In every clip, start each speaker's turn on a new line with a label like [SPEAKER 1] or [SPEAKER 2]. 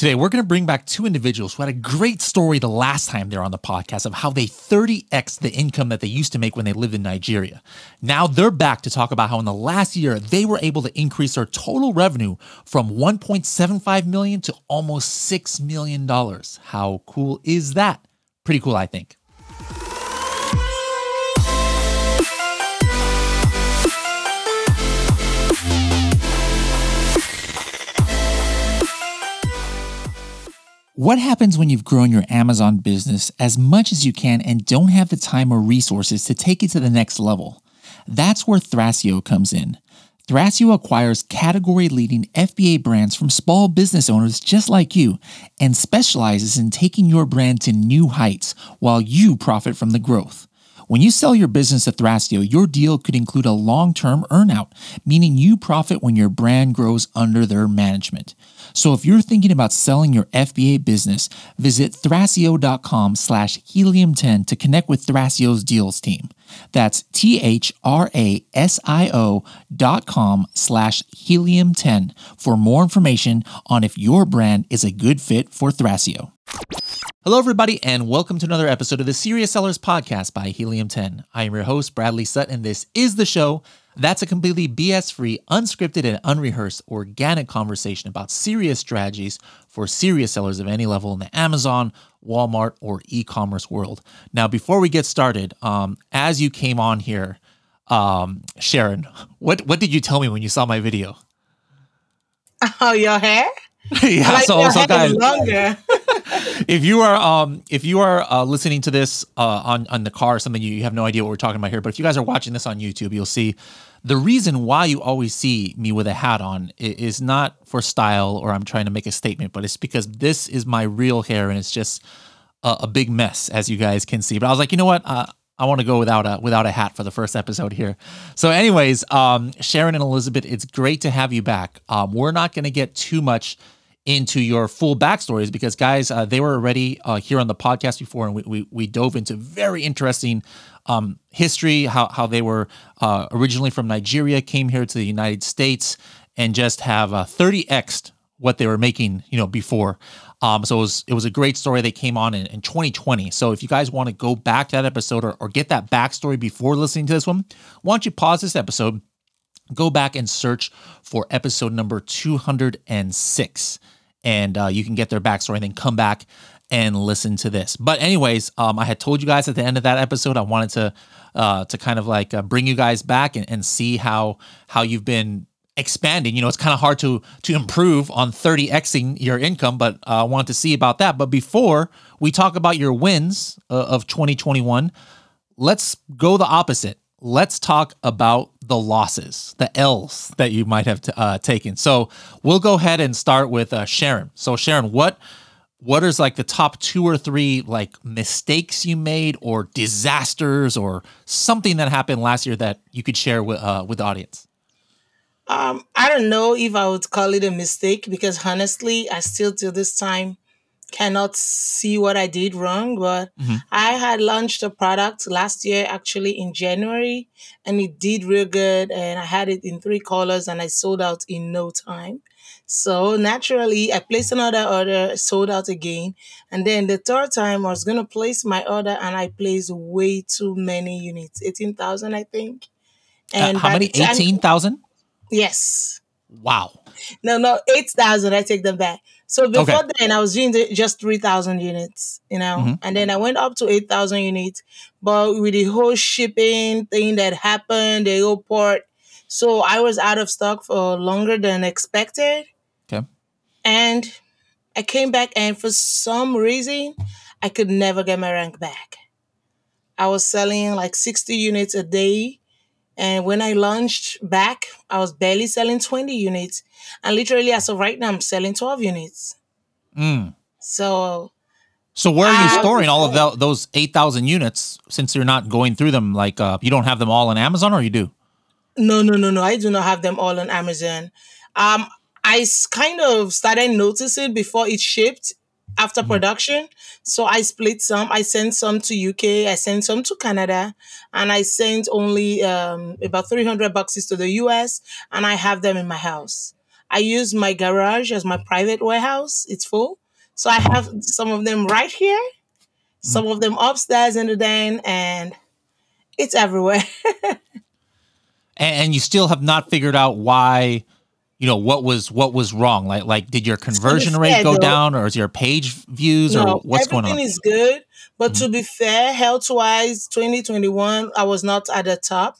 [SPEAKER 1] Today, we're going to bring back two individuals who had a great story the last time they were on the podcast of how they 30x the income that they used to make when they lived in Nigeria. Now they're back to talk about how in the last year they were able to increase their total revenue from 1.75 million to almost 6 million dollars. How cool is that? Pretty cool, I think. What happens when you've grown your Amazon business as much as you can and don't have the time or resources to take it to the next level? That's where Thrasio comes in. Thrasio acquires category leading FBA brands from small business owners just like you and specializes in taking your brand to new heights while you profit from the growth. When you sell your business to Thrasio, your deal could include a long term earnout, meaning you profit when your brand grows under their management. So if you're thinking about selling your FBA business, visit thrasio.com slash helium10 to connect with Thrasio's deals team. That's T-H-R-A-S-I-O dot com slash helium10 for more information on if your brand is a good fit for Thrasio. Hello, everybody, and welcome to another episode of the Serious Sellers Podcast by Helium 10. I am your host, Bradley Sutton, and this is the show that's a completely BS free, unscripted, and unrehearsed organic conversation about serious strategies for serious sellers of any level in the Amazon, Walmart, or e commerce world. Now, before we get started, um, as you came on here, um, Sharon, what, what did you tell me when you saw my video?
[SPEAKER 2] Oh, your hair?
[SPEAKER 1] yeah, like so, so guys, longer. If you are um if you are uh, listening to this uh, on on the car or something, you, you have no idea what we're talking about here. But if you guys are watching this on YouTube, you'll see the reason why you always see me with a hat on is not for style or I'm trying to make a statement, but it's because this is my real hair and it's just a, a big mess, as you guys can see. But I was like, you know what? Uh, I want to go without a without a hat for the first episode here. So, anyways, um, Sharon and Elizabeth, it's great to have you back. Um, we're not going to get too much into your full backstories because guys uh, they were already uh, here on the podcast before and we, we, we dove into very interesting um, history how, how they were uh, originally from nigeria came here to the united states and just have 30x what they were making you know before. Um, so it was it was a great story. They came on in, in 2020 so if you guys want to go back to that episode or, or get that backstory before listening to this one why don't you pause this episode go back and search for episode number 206 and uh, you can get their backstory and then come back and listen to this. But anyways um, i had told you guys at the end of that episode i wanted to uh, to kind of like uh, bring you guys back and, and see how how you've been expanding. You know it's kind of hard to to improve on 30xing your income but uh, i want to see about that. But before we talk about your wins uh, of 2021 let's go the opposite let's talk about the losses, the L's that you might have t- uh, taken. So we'll go ahead and start with uh, Sharon. So Sharon, what what is like the top two or three like mistakes you made or disasters or something that happened last year that you could share with uh, with the audience?
[SPEAKER 2] Um, I don't know if I would call it a mistake because honestly, I still to this time cannot see what I did wrong, but mm-hmm. I had launched a product last year, actually in January, and it did real good. And I had it in three colors and I sold out in no time. So naturally, I placed another order, sold out again. And then the third time, I was going to place my order and I placed way too many units 18,000, I think.
[SPEAKER 1] Uh, and uh, how many? 18,000?
[SPEAKER 2] Yes.
[SPEAKER 1] Wow.
[SPEAKER 2] No, no, 8,000. I take them back. So before okay. then, I was doing just 3,000 units, you know, mm-hmm. and then I went up to 8,000 units. But with the whole shipping thing that happened, the airport, so I was out of stock for longer than expected.
[SPEAKER 1] Okay.
[SPEAKER 2] And I came back, and for some reason, I could never get my rank back. I was selling like 60 units a day and when I launched back, I was barely selling 20 units. And literally, as of right now, I'm selling 12 units.
[SPEAKER 1] Mm.
[SPEAKER 2] So.
[SPEAKER 1] So where are you storing all of the, those 8,000 units since you're not going through them? Like, uh, you don't have them all on Amazon or you do?
[SPEAKER 2] No, no, no, no. I do not have them all on Amazon. Um, I kind of started noticing before it shipped after mm-hmm. production. So I split some. I sent some to UK. I sent some to Canada, and I sent only um, about three hundred boxes to the US. And I have them in my house. I use my garage as my private warehouse. It's full. So I have some of them right here, some of them upstairs in the den, and it's everywhere.
[SPEAKER 1] and, and you still have not figured out why you know what was what was wrong like like did your conversion rate go
[SPEAKER 2] though-
[SPEAKER 1] down or is your page views or what's going on everything
[SPEAKER 2] is good. But to be fair, health wise, 2021, I was not at the top.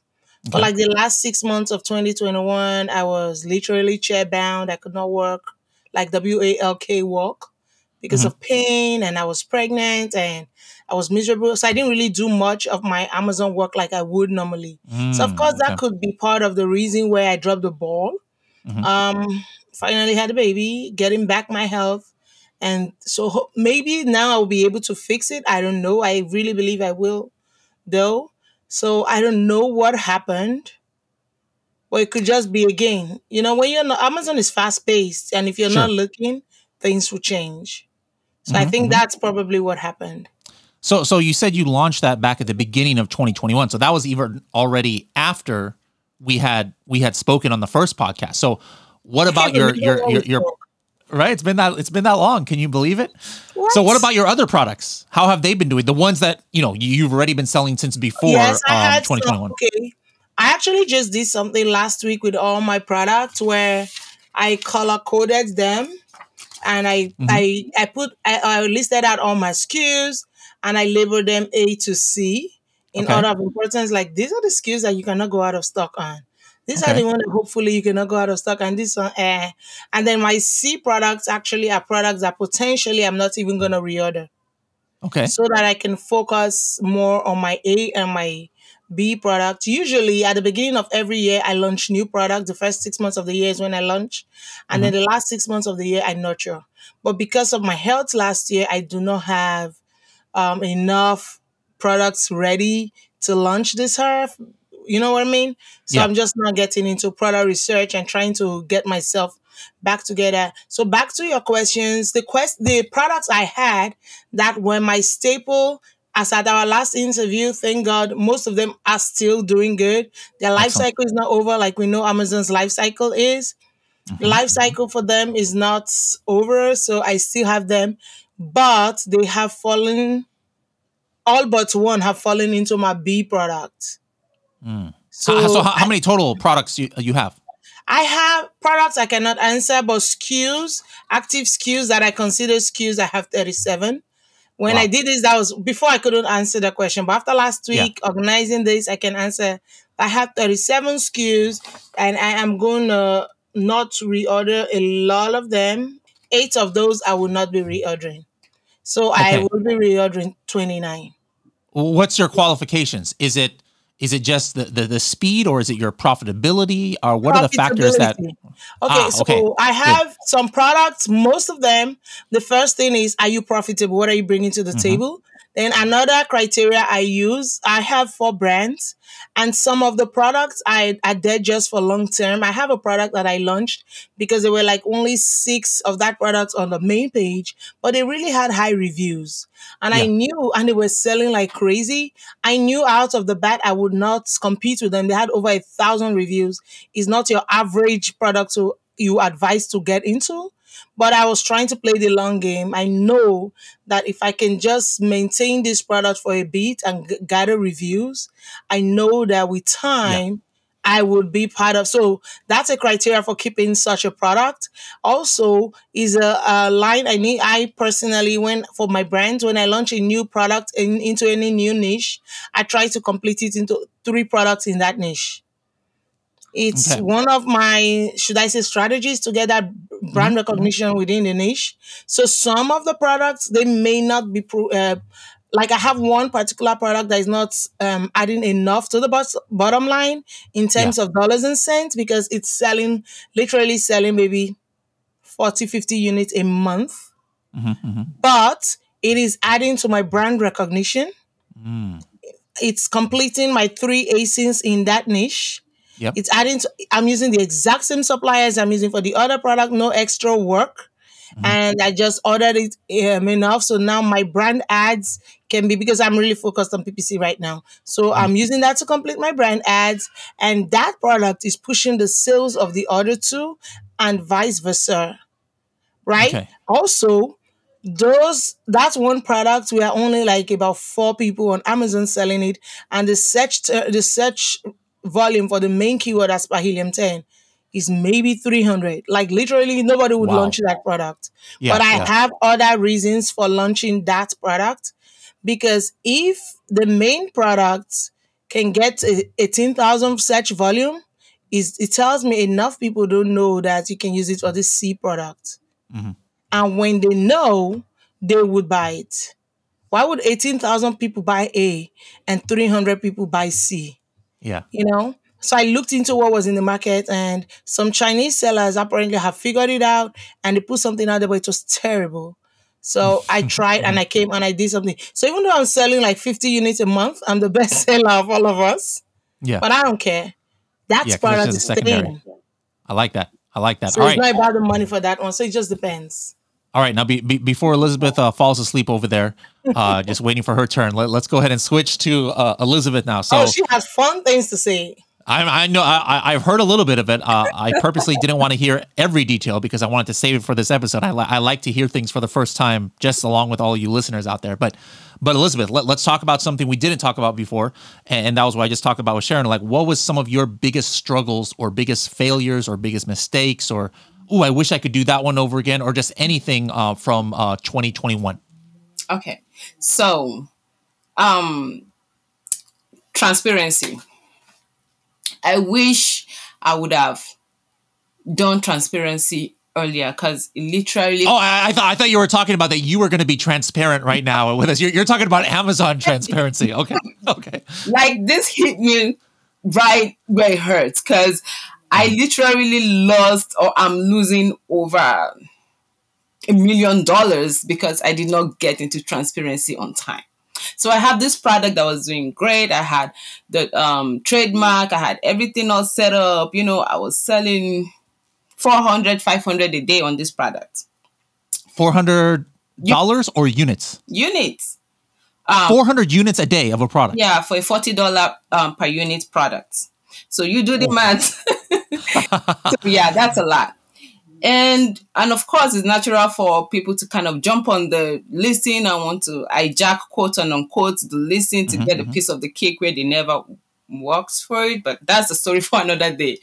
[SPEAKER 2] For like the last six months of 2021, I was literally chair bound. I could not work like W A L K walk because
[SPEAKER 1] Mhm.
[SPEAKER 2] of pain, and I was pregnant and I was miserable. So I didn't really do much of my Amazon work like I would normally. So of
[SPEAKER 1] Mm,
[SPEAKER 2] course
[SPEAKER 1] okay.
[SPEAKER 2] that could be part of the reason where I dropped the ball.
[SPEAKER 1] Mhm.
[SPEAKER 2] Um, finally had a baby, getting back my health, and so ho- maybe now I'll be able to fix it. I don't know. I really believe I will, though. So I don't know what happened. Or it could just be again. You know, when you're not Amazon is fast paced, and if you're
[SPEAKER 1] Sure.
[SPEAKER 2] not looking, things will change. So I
[SPEAKER 1] Mhm,
[SPEAKER 2] think
[SPEAKER 1] mhm.
[SPEAKER 2] that's probably what happened.
[SPEAKER 1] so so you said you launched that back at the beginning of 2021 so that was even already after we had we had spoken on the first podcast. So what about your your your, your right? It's been that it's been that long. Can you believe it? So what about your other products? How have they been doing? The ones that you know you- you've already been selling since before
[SPEAKER 2] Yes, I
[SPEAKER 1] um,
[SPEAKER 2] had some.
[SPEAKER 1] 2021
[SPEAKER 2] Okay, I actually just did something last week with all my products where I color coded them, and I
[SPEAKER 1] Mhm.
[SPEAKER 2] I I put I, I listed out all my SKUs and I labeled them A to C in
[SPEAKER 1] Okay.
[SPEAKER 2] order of importance. Like these are the SKUs that you cannot go out of stock on. These are the ones that hopefully you cannot go out of stock, and this one, eh. And then my C products actually are products that potentially I'm not even gonna reorder
[SPEAKER 1] okay
[SPEAKER 2] so that I can focus more on my A and my B product. Usually at the beginning of every year, I launch new products. The first six months of the year is when I launch. And then the last six months of the year, I nurture. But because of my health last year, I do not have um, enough products ready to launch this half. You know what I mean? So
[SPEAKER 1] Yeah.
[SPEAKER 2] I'm just not getting into product research and trying to get myself back together. So back to your questions, the quest the products I had that were my staple as at our last interview, thank God, most of them are still doing good. Their life
[SPEAKER 1] Excellent.
[SPEAKER 2] cycle is not over like we know Amazon's life cycle is.
[SPEAKER 1] Mm-hmm.
[SPEAKER 2] Life cycle for them is not over, so I still have them, but they have fallen all but one have fallen into my B product.
[SPEAKER 1] Mm.
[SPEAKER 2] So,
[SPEAKER 1] so, how, how many total products you, you have
[SPEAKER 2] I have products I cannot answer, but SKUs, active SKUs that I consider SKUs, I have 37. When
[SPEAKER 1] Wow.
[SPEAKER 2] I did this, that was before I couldn't answer the question. But after last
[SPEAKER 1] Yeah.
[SPEAKER 2] week, organizing this, I can answer. I have 37 SKUs, and I am going to not reorder a lot of them. Eight of those I will not be reordering. So I will be reordering 29.
[SPEAKER 1] What's your qualifications is it is it just the, the, the speed or is it your profitability or what are the factors that
[SPEAKER 2] Okay,
[SPEAKER 1] Ah,
[SPEAKER 2] so
[SPEAKER 1] okay.
[SPEAKER 2] I have some products. Most of them, the first thing is, are you profitable? What are you bringing to the
[SPEAKER 1] Mhm.
[SPEAKER 2] table? Then another criteria I use, I have four brands, and some of the products I there just for long term. I have a product that I launched because there were like only six of that product on the main page, but they really had high reviews. And I knew, and they were selling like crazy. I knew out of the bat I would not compete with them. They had over a thousand reviews. It's not your average product to you advise to get into. But I was trying to play the long game. I know that if I can just maintain this product for a bit and g- gather reviews, I know that with time I would be part of. So that's a criteria for keeping such a product. Also, is a, a line I need. I personally, when for my brands, when I launch a new product in, into any new niche, I try to complete it into three products in that niche. It's
[SPEAKER 1] Okay.
[SPEAKER 2] one of my, should I say, strategies to get that brand recognition within the niche. So some of the products they may not be pro- uh, like I have one particular product that is not um, adding enough to the bot- bottom line in terms of dollars and cents because it's selling literally selling maybe 40 50 units a month
[SPEAKER 1] Mhm, mhm.
[SPEAKER 2] but it is adding to my brand recognition
[SPEAKER 1] Mm.
[SPEAKER 2] it's completing my three ASINs in that niche.
[SPEAKER 1] Yep.
[SPEAKER 2] It's adding to, I'm using the exact same suppliers I'm using for the other product, no extra work.
[SPEAKER 1] Mhm.
[SPEAKER 2] And I just ordered it um, enough. So now my brand ads can be because I'm really focused on PPC right now. So I'm using that to complete my brand ads. And that product is pushing the sales of the other two. and vice versa. Right? Okay. Also, those that's one product we are only like about four people on Amazon selling it, and the search the search volume for the main keyword as per Helium 10 is maybe 300. Like literally nobody would wow. launch that product. Yeah, but I yeah. have other reasons for launching that product because if the main product can get 18,000 search volume, is it tells me enough people don't know that you can use it for the C product. Mm-hmm. And when they know, they would buy it. Why would 18,000 people buy A and 300 people buy C?
[SPEAKER 1] Yeah.
[SPEAKER 2] You know? So I looked into what was in the market, and some Chinese sellers apparently have figured it out and they put something out there, but it was terrible. So I tried and I came and I did something. So even though I'm selling like 50 units a month, I'm the best seller of all of us.
[SPEAKER 1] Yeah.
[SPEAKER 2] But I don't care. That's yeah, part of the secondary.
[SPEAKER 1] I like that. I like that.
[SPEAKER 2] So all it's right. not about the money for that one. So it just depends.
[SPEAKER 1] All right, now be, be, before Elizabeth uh, falls asleep over there, uh, just waiting for her turn. Let, us go ahead and switch to uh, Elizabeth now. So
[SPEAKER 2] oh, she has fun things to say.
[SPEAKER 1] I, I know I, I've heard a little bit of it. Uh, I purposely didn't want to hear every detail because I wanted to save it for this episode. I, li- I like to hear things for the first time, just along with all you listeners out there. But but Elizabeth, let, us talk about something we didn't talk about before, and, and that was what I just talked about with Sharon. Like, what was some of your biggest struggles, or biggest failures, or biggest mistakes, or oh, I wish I could do that one over again, or just anything uh, from uh, 2021.
[SPEAKER 3] Okay, so um, transparency. I wish I would have done transparency earlier because literally.
[SPEAKER 1] Oh, I, I, thought I thought you were talking about that. You were going to be transparent right now with us. You're, you're talking about Amazon transparency. Okay, okay.
[SPEAKER 3] Like this hit me right where it hurts because I literally lost or I'm losing over a million dollars because I did not get into transparency on time. So I have this product that was doing great. I had the um, trademark, I had everything all set up. You know, I was selling 400, 500 a day on this product.
[SPEAKER 1] $400 or units?
[SPEAKER 3] Units.
[SPEAKER 1] Um, 400 units a day of a product.
[SPEAKER 3] Yeah, for a $40 um, per unit product. So you do the oh. math. so yeah, that's a lot. And and of course it's natural for people to kind of jump on the listing and want to hijack quote and unquote the listing to mm-hmm, get a mm-hmm. piece of the cake where they never works for it. But that's a story for another day.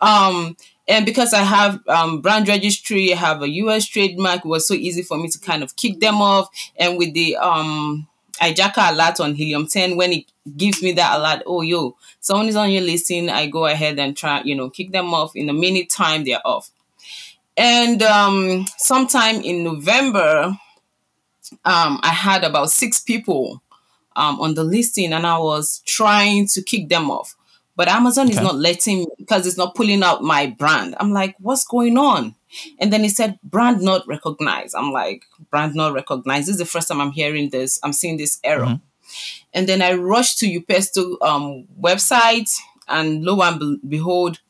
[SPEAKER 3] Um and because I have um, brand registry, I have a US trademark, it was so easy for me to kind of kick them off. And with the um, hijacker alert on Helium 10, when it gives me that alert, oh, yo, someone is on your listing, I go ahead and try, you know, kick them off. In a minute time, they're off. And um, sometime in November, um, I had about six people um, on the listing and I was trying to kick them off. But Amazon okay. is not letting me because it's not pulling out my brand. I'm like, what's going on? And then he said, brand not recognized. I'm like, brand not recognized. This is the first time I'm hearing this. I'm seeing this error. Mm-hmm. And then I rushed to USPTO um, website, and lo and behold,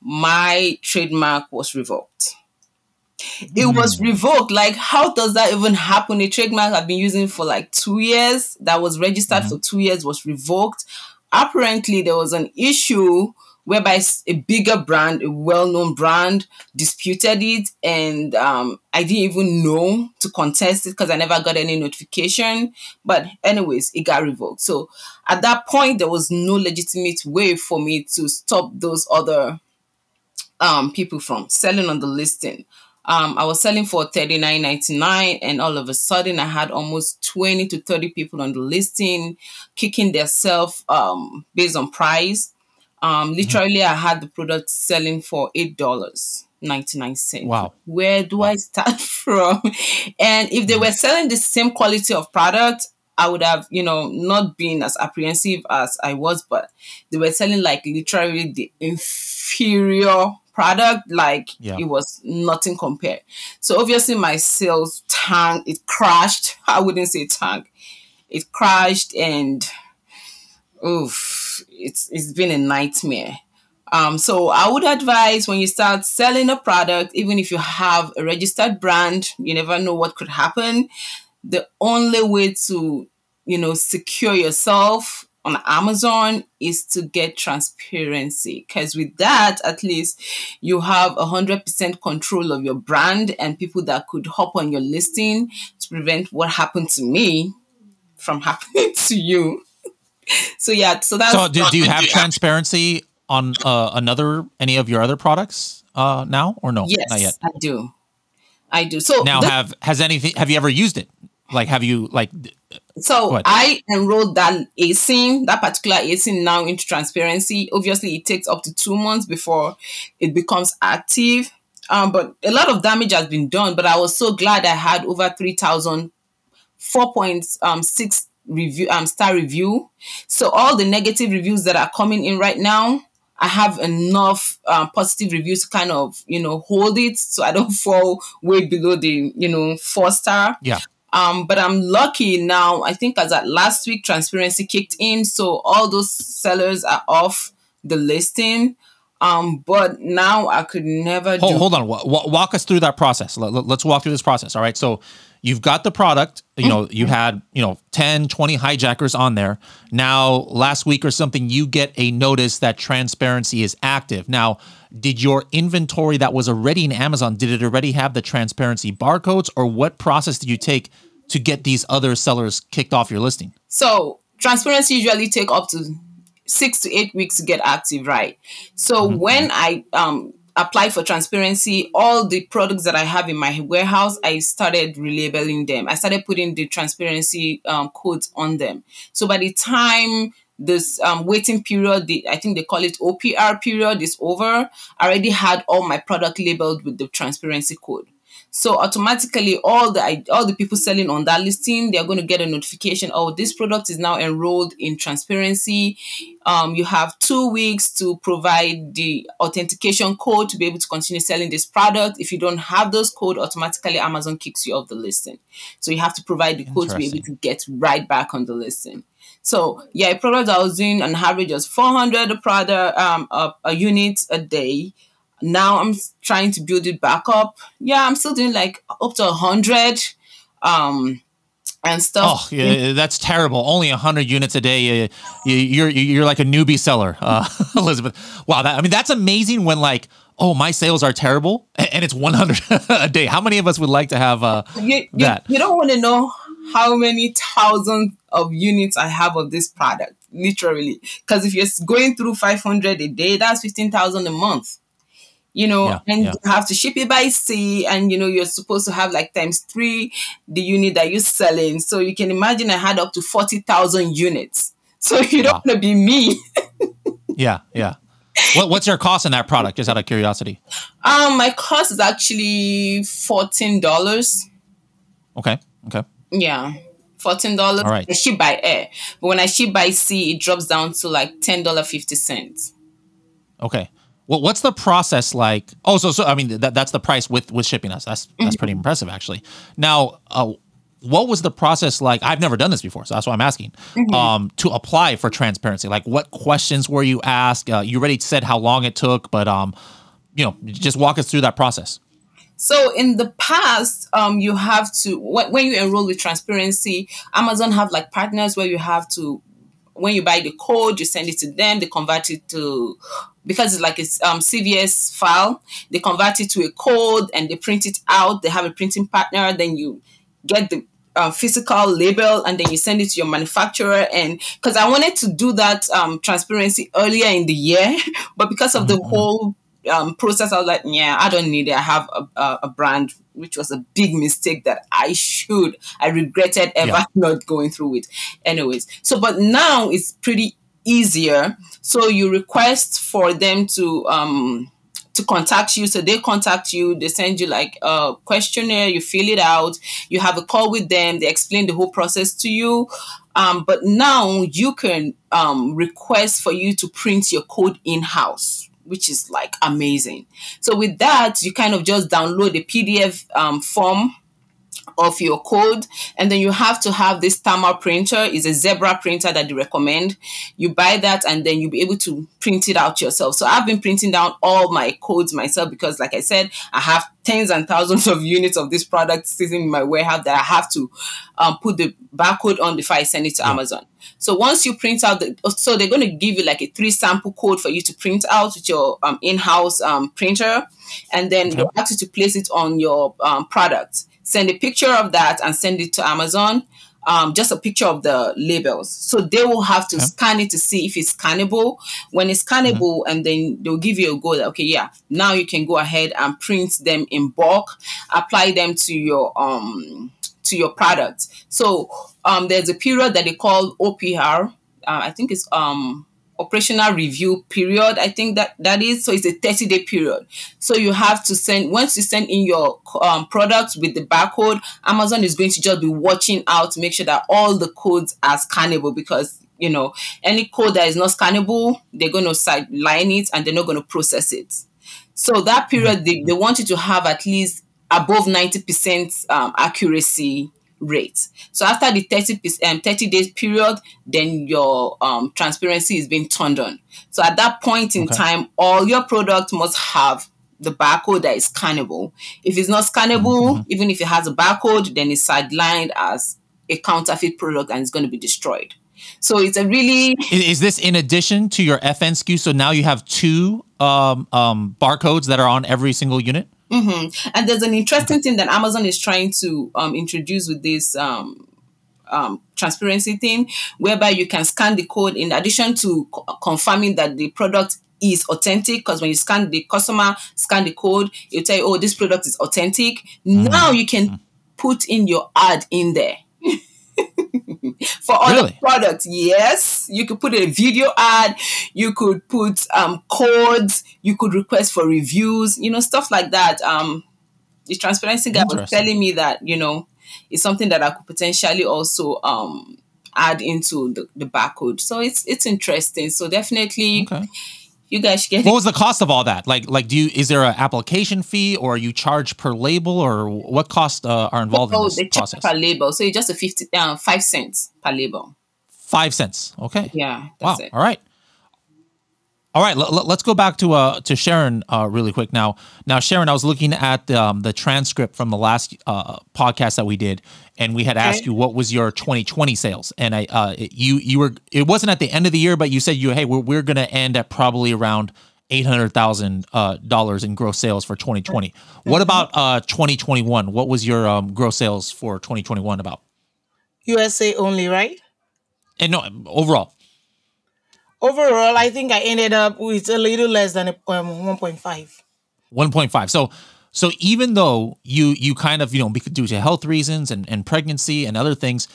[SPEAKER 3] my trademark was revoked. It mm. was revoked. Like, how does that even happen? A trademark I've been using for like two years, that was registered mm. for two years, was revoked. Apparently, there was an issue whereby a bigger brand, a well-known brand, disputed it, and um, I didn't even know to contest it because I never got any notification. But anyways, it got revoked. So at that point, there was no legitimate way for me to stop those other um, people from selling on the listing. Um, I was selling for thirty nine ninety nine, and all of a sudden, I had almost twenty to thirty people on the listing, kicking themselves um, based on price. Um, mm-hmm. literally, mm-hmm. I had the product selling for eight dollars ninety nine cents.
[SPEAKER 1] Wow!
[SPEAKER 3] Where do wow. I start from? And if they were selling the same quality of product, I would have, you know, not been as apprehensive as I was, but they were selling like literally the inferior product like yeah. it was nothing compared so obviously my sales tank it crashed i wouldn't say tank it crashed and oof it's it's been a nightmare um, so I would advise when you start selling a product, even if you have a registered brand, you never know what could happen. The only way to, you know, secure yourself on Amazon is to get transparency because with that, at least you have a hundred percent control of your brand and people that could hop on your listing to prevent what happened to me from happening to you. so yeah, so that's
[SPEAKER 1] so. Do, do you have transparency on uh, another any of your other products uh, now or no?
[SPEAKER 3] Yes, not yet. I do. I do. So
[SPEAKER 1] now, have has anything? Have you ever used it? Like, have you like?
[SPEAKER 3] So I enrolled that ASIN, that particular ASIN now into transparency. Obviously, it takes up to two months before it becomes active. Um, but a lot of damage has been done. But I was so glad I had over 3,000, 4.6 um, review um, star review. So all the negative reviews that are coming in right now, I have enough um, positive reviews to kind of you know hold it, so I don't fall way below the you know four star.
[SPEAKER 1] Yeah.
[SPEAKER 3] Um, but I'm lucky now. I think as at last week, transparency kicked in, so all those sellers are off the listing. Um, but now I could never.
[SPEAKER 1] Hold, do- hold on. W- walk us through that process. Let, us walk through this process. All right. So you've got the product you know you mm-hmm. had you know 10 20 hijackers on there now last week or something you get a notice that transparency is active now did your inventory that was already in amazon did it already have the transparency barcodes or what process did you take to get these other sellers kicked off your listing
[SPEAKER 3] so transparency usually take up to six to eight weeks to get active right so mm-hmm. when i um apply for transparency, all the products that I have in my warehouse, I started relabeling them. I started putting the transparency um, codes on them. So by the time this um, waiting period, the, I think they call it OPR period, is over, I already had all my product labeled with the transparency code. So automatically, all the all the people selling on that listing, they're going to get a notification. Oh, this product is now enrolled in transparency. Um, you have two weeks to provide the authentication code to be able to continue selling this product. If you don't have those code, automatically Amazon kicks you off the listing. So you have to provide the code to be able to get right back on the listing. So yeah, a product I was doing on average was 400 a product um a, a unit a day now I'm trying to build it back up. Yeah, I'm still doing like up to a hundred. Um, and stuff.
[SPEAKER 1] Oh, yeah, that's terrible. Only 100 units a day. You're you're like a newbie seller, uh, Elizabeth. Wow, that, I mean that's amazing. When like, oh, my sales are terrible, and it's 100 a day. How many of us would like to have uh,
[SPEAKER 3] you, you,
[SPEAKER 1] that?
[SPEAKER 3] You don't want to know how many thousands of units I have of this product, literally. Because if you're going through 500 a day, that's 15,000 a month you know, yeah, and yeah. you have to ship it by sea, and you know, you're supposed to have like times three the unit that you're selling. So you can imagine I had up to 40,000 units. So you don't wow. want to be me.
[SPEAKER 1] yeah, yeah. What, what's your cost in that product, just out of curiosity?
[SPEAKER 3] Um, my cost is actually $14.
[SPEAKER 1] Okay, okay.
[SPEAKER 3] Yeah. Fourteen dollars.
[SPEAKER 1] Right.
[SPEAKER 3] I ship by air, but when I ship by sea, it drops down to like ten dollar fifty cents.
[SPEAKER 1] Okay. Well, what's the process like? Oh, so so I mean that that's the price with with shipping us. That's that's pretty mm-hmm. impressive actually. Now, uh, what was the process like? I've never done this before, so that's why I'm asking. Mm-hmm. Um, to apply for transparency, like what questions were you asked? Uh, you already said how long it took, but um, you know, just walk us through that process.
[SPEAKER 3] So in the past, um, you have to when you enroll with transparency, Amazon have like partners where you have to when you buy the code, you send it to them, they convert it to because it's like a um, CVS file, they convert it to a code and they print it out. They have a printing partner. Then you get the uh, physical label and then you send it to your manufacturer. And because I wanted to do that um, transparency earlier in the year, but because of the mm-hmm. whole um, process, I was like, yeah, I don't need it. I have a, a, a, brand, which was a big mistake that I should, I regretted ever yeah. not going through it. Anyways, so but now it's pretty easier. So you request for them to um to contact you. So they contact you, they send you like a questionnaire, you fill it out, you have a call with them, they explain the whole process to you. Um, but now you can um, request for you to print your code in house which is like amazing. So with that, you kind of just download the PDF um, form of your code. And then you have to have this thermal printer. Is a zebra printer that they recommend. You buy that and then you'll be able to print it out yourself. So i've been printing down all my codes myself because like i said i have tens and thousands of units of this product sitting in my warehouse that i have to um, put the barcode on before i send it to yeah. amazon. So once you print out the so they're going to give you like a three sample code for you to print out with your um, in-house um, printer. And then okay. they'll ask you to place it on your um, product send a picture of that and send it to Amazon. Um, just a picture of the labels. So they will have to scan it to see if it's scannable. When it's scannable, mm-hmm. and then they'll give you a go that okay, yeah, now you can go ahead and print them in bulk, apply them to your um to your product. So um, there's a period that they call OPR. Uh, I think it's um operational review period i think that that is so it's a 30 day period. So you have to send once you send in your um, product with the barcode amazon is going to just be watching out to make sure that all the codes are scannable because you know any code that is not scannable they're going to sideline it and they're not going to process it. So that period they, they want you to have at least above 90% um, accuracy rate. So after the 30, um, 30 days period, then your um, transparency is being turned on. So at that point in okay. time, all your product must have the barcode that is scannable. If it's not scannable, mm-hmm. even if it has a barcode, then it's sidelined as a counterfeit product and it's going to be destroyed. So it's a really
[SPEAKER 1] is this in addition to your FN SKU? So now you have two um, um, barcodes that are on every single unit.
[SPEAKER 3] Mm-hmm. And there's an interesting thing that Amazon is trying to um, introduce with this um, um, transparency thing, whereby you can scan the code in addition to co- confirming that the product is authentic. Because when you scan the customer, scan the code, it'll tell you, oh, this product is authentic. Mm-hmm. Now you can put in your ad in there. for other really? products. Yes, you could put a video ad, you could put um, codes, you could request for reviews, you know, stuff like that. Um, the transparency guy was telling me that you know it's something that I could potentially also um, add into the, the barcode. So it's it's interesting. So definitely. Okay you guys get
[SPEAKER 1] what was the cost of all that? Like like do you is there an application fee or you charge per label or what costs uh, are involved oh, in this they process?
[SPEAKER 3] per label. So it's just a 50 uh, five cents per label.
[SPEAKER 1] Five cents. Okay.
[SPEAKER 3] Yeah
[SPEAKER 1] wow. it. all right all right, l- let's go back to uh to Sharon uh really quick now. Now Sharon, I was looking at um, the transcript from the last uh, podcast that we did, and we had okay. asked you what was your 2020 sales, and I uh you you were it wasn't at the end of the year, but you said you hey we're we're gonna end at probably around eight hundred thousand uh, dollars in gross sales for 2020. Mm-hmm. What about uh 2021? What was your um, gross sales for 2021 about?
[SPEAKER 2] USA only, right?
[SPEAKER 1] And no, overall
[SPEAKER 2] overall, I think I ended up with a little less than a, um, 1.5.
[SPEAKER 1] 1.5. So so even though you you kind of you know due to health reasons and, and pregnancy and other things,